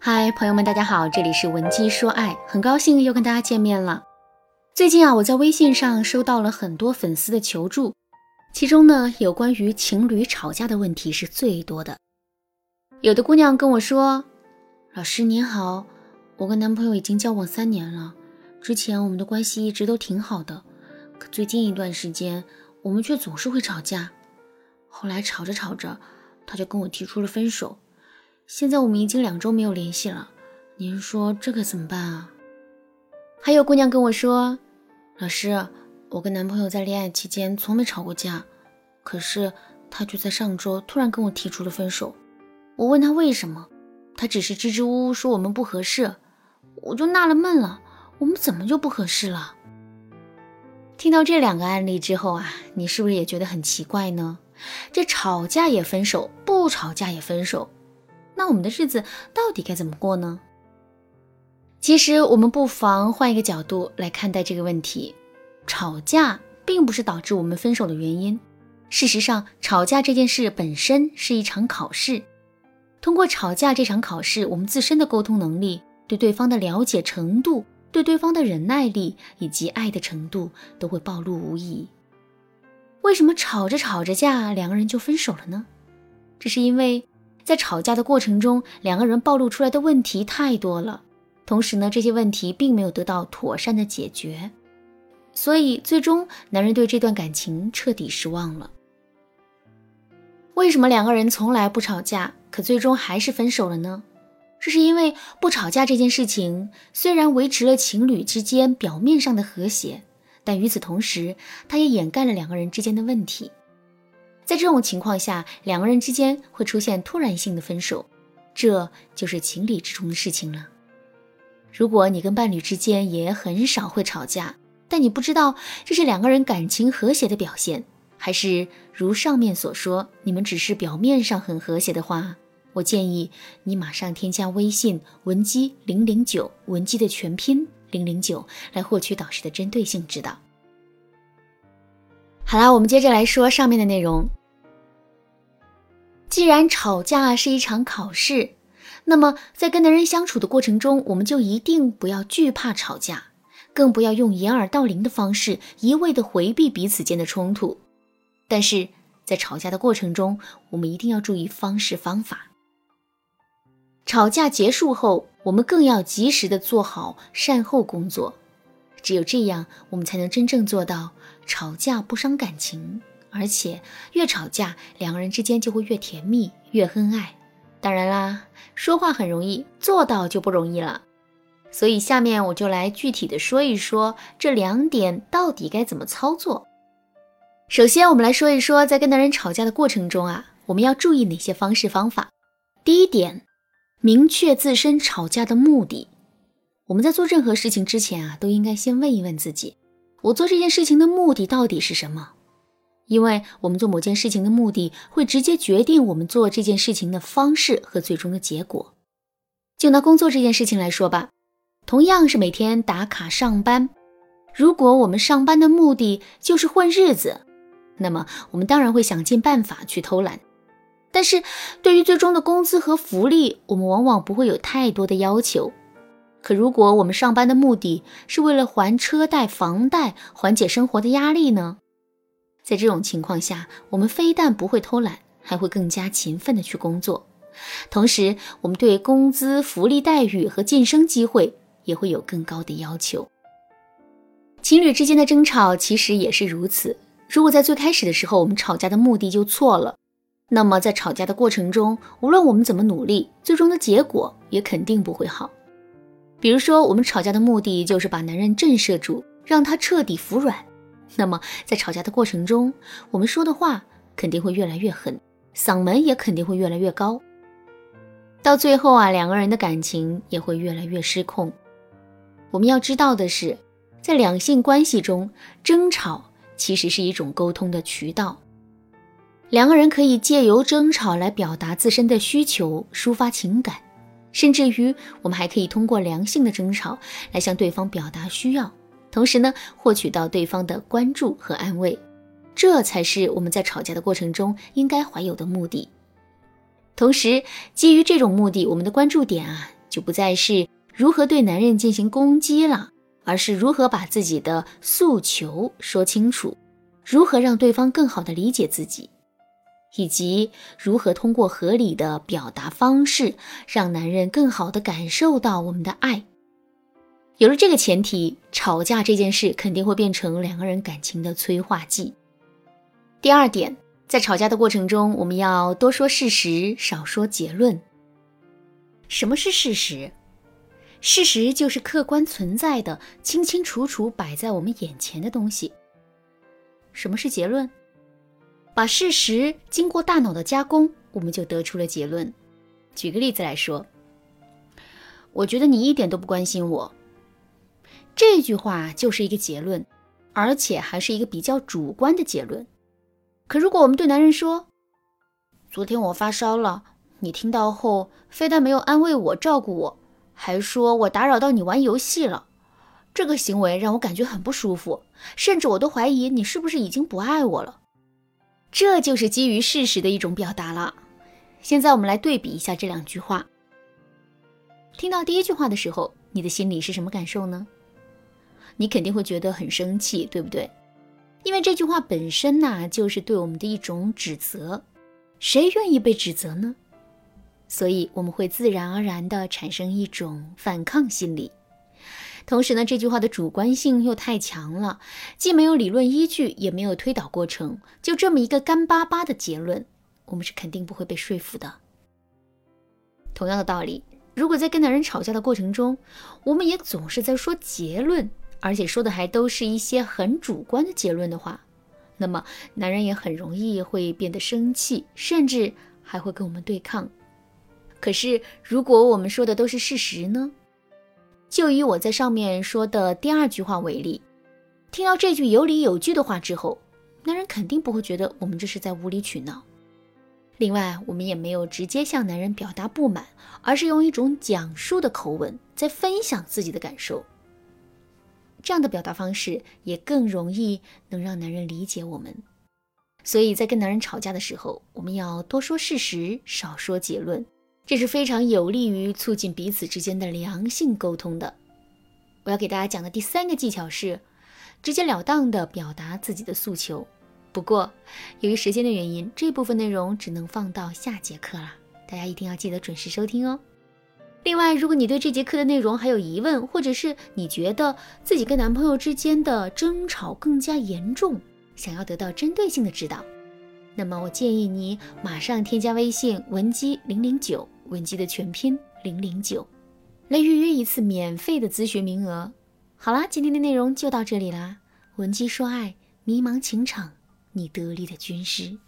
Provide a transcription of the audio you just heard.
嗨，朋友们，大家好，这里是文姬说爱，很高兴又跟大家见面了。最近啊，我在微信上收到了很多粉丝的求助，其中呢，有关于情侣吵架的问题是最多的。有的姑娘跟我说：“老师您好，我跟男朋友已经交往三年了，之前我们的关系一直都挺好的，可最近一段时间，我们却总是会吵架。后来吵着吵着，他就跟我提出了分手。”现在我们已经两周没有联系了，您说这可怎么办啊？还有姑娘跟我说，老师，我跟男朋友在恋爱期间从没吵过架，可是他却在上周突然跟我提出了分手。我问他为什么，他只是支支吾吾说我们不合适，我就纳了闷了，我们怎么就不合适了？听到这两个案例之后啊，你是不是也觉得很奇怪呢？这吵架也分手，不吵架也分手。那我们的日子到底该怎么过呢？其实我们不妨换一个角度来看待这个问题：吵架并不是导致我们分手的原因。事实上，吵架这件事本身是一场考试。通过吵架这场考试，我们自身的沟通能力、对对方的了解程度、对对方的忍耐力以及爱的程度都会暴露无遗。为什么吵着吵着架，两个人就分手了呢？这是因为。在吵架的过程中，两个人暴露出来的问题太多了，同时呢，这些问题并没有得到妥善的解决，所以最终男人对这段感情彻底失望了。为什么两个人从来不吵架，可最终还是分手了呢？这是因为不吵架这件事情虽然维持了情侣之间表面上的和谐，但与此同时，它也掩盖了两个人之间的问题。在这种情况下，两个人之间会出现突然性的分手，这就是情理之中的事情了。如果你跟伴侣之间也很少会吵架，但你不知道这是两个人感情和谐的表现，还是如上面所说，你们只是表面上很和谐的话，我建议你马上添加微信文姬零零九，文姬的全拼零零九，来获取导师的针对性指导。好啦，我们接着来说上面的内容。既然吵架是一场考试，那么在跟男人相处的过程中，我们就一定不要惧怕吵架，更不要用掩耳盗铃的方式一味的回避彼此间的冲突。但是在吵架的过程中，我们一定要注意方式方法。吵架结束后，我们更要及时的做好善后工作，只有这样，我们才能真正做到吵架不伤感情。而且越吵架，两个人之间就会越甜蜜、越恩爱。当然啦，说话很容易，做到就不容易了。所以下面我就来具体的说一说这两点到底该怎么操作。首先，我们来说一说在跟男人吵架的过程中啊，我们要注意哪些方式方法。第一点，明确自身吵架的目的。我们在做任何事情之前啊，都应该先问一问自己：我做这件事情的目的到底是什么？因为我们做某件事情的目的，会直接决定我们做这件事情的方式和最终的结果。就拿工作这件事情来说吧，同样是每天打卡上班，如果我们上班的目的就是混日子，那么我们当然会想尽办法去偷懒。但是对于最终的工资和福利，我们往往不会有太多的要求。可如果我们上班的目的是为了还车贷、房贷，缓解生活的压力呢？在这种情况下，我们非但不会偷懒，还会更加勤奋的去工作。同时，我们对工资、福利待遇和晋升机会也会有更高的要求。情侣之间的争吵其实也是如此。如果在最开始的时候，我们吵架的目的就错了，那么在吵架的过程中，无论我们怎么努力，最终的结果也肯定不会好。比如说，我们吵架的目的就是把男人震慑住，让他彻底服软。那么，在吵架的过程中，我们说的话肯定会越来越狠，嗓门也肯定会越来越高。到最后啊，两个人的感情也会越来越失控。我们要知道的是，在两性关系中，争吵其实是一种沟通的渠道。两个人可以借由争吵来表达自身的需求，抒发情感，甚至于我们还可以通过良性的争吵来向对方表达需要。同时呢，获取到对方的关注和安慰，这才是我们在吵架的过程中应该怀有的目的。同时，基于这种目的，我们的关注点啊，就不再是如何对男人进行攻击了，而是如何把自己的诉求说清楚，如何让对方更好的理解自己，以及如何通过合理的表达方式，让男人更好的感受到我们的爱。有了这个前提，吵架这件事肯定会变成两个人感情的催化剂。第二点，在吵架的过程中，我们要多说事实，少说结论。什么是事实？事实就是客观存在的、清清楚楚摆在我们眼前的东西。什么是结论？把事实经过大脑的加工，我们就得出了结论。举个例子来说，我觉得你一点都不关心我。这句话就是一个结论，而且还是一个比较主观的结论。可如果我们对男人说：“昨天我发烧了，你听到后非但没有安慰我、照顾我，还说我打扰到你玩游戏了，这个行为让我感觉很不舒服，甚至我都怀疑你是不是已经不爱我了。”这就是基于事实的一种表达了。现在我们来对比一下这两句话。听到第一句话的时候，你的心里是什么感受呢？你肯定会觉得很生气，对不对？因为这句话本身呐，就是对我们的一种指责。谁愿意被指责呢？所以我们会自然而然地产生一种反抗心理。同时呢，这句话的主观性又太强了，既没有理论依据，也没有推导过程，就这么一个干巴巴的结论，我们是肯定不会被说服的。同样的道理，如果在跟男人吵架的过程中，我们也总是在说结论。而且说的还都是一些很主观的结论的话，那么男人也很容易会变得生气，甚至还会跟我们对抗。可是如果我们说的都是事实呢？就以我在上面说的第二句话为例，听到这句有理有据的话之后，男人肯定不会觉得我们这是在无理取闹。另外，我们也没有直接向男人表达不满，而是用一种讲述的口吻在分享自己的感受。这样的表达方式也更容易能让男人理解我们，所以在跟男人吵架的时候，我们要多说事实，少说结论，这是非常有利于促进彼此之间的良性沟通的。我要给大家讲的第三个技巧是，直截了当的表达自己的诉求。不过，由于时间的原因，这部分内容只能放到下节课了，大家一定要记得准时收听哦。另外，如果你对这节课的内容还有疑问，或者是你觉得自己跟男朋友之间的争吵更加严重，想要得到针对性的指导，那么我建议你马上添加微信文姬零零九，文姬的全拼零零九，来预约一次免费的咨询名额。好啦，今天的内容就到这里啦，文姬说爱，迷茫情场，你得力的军师。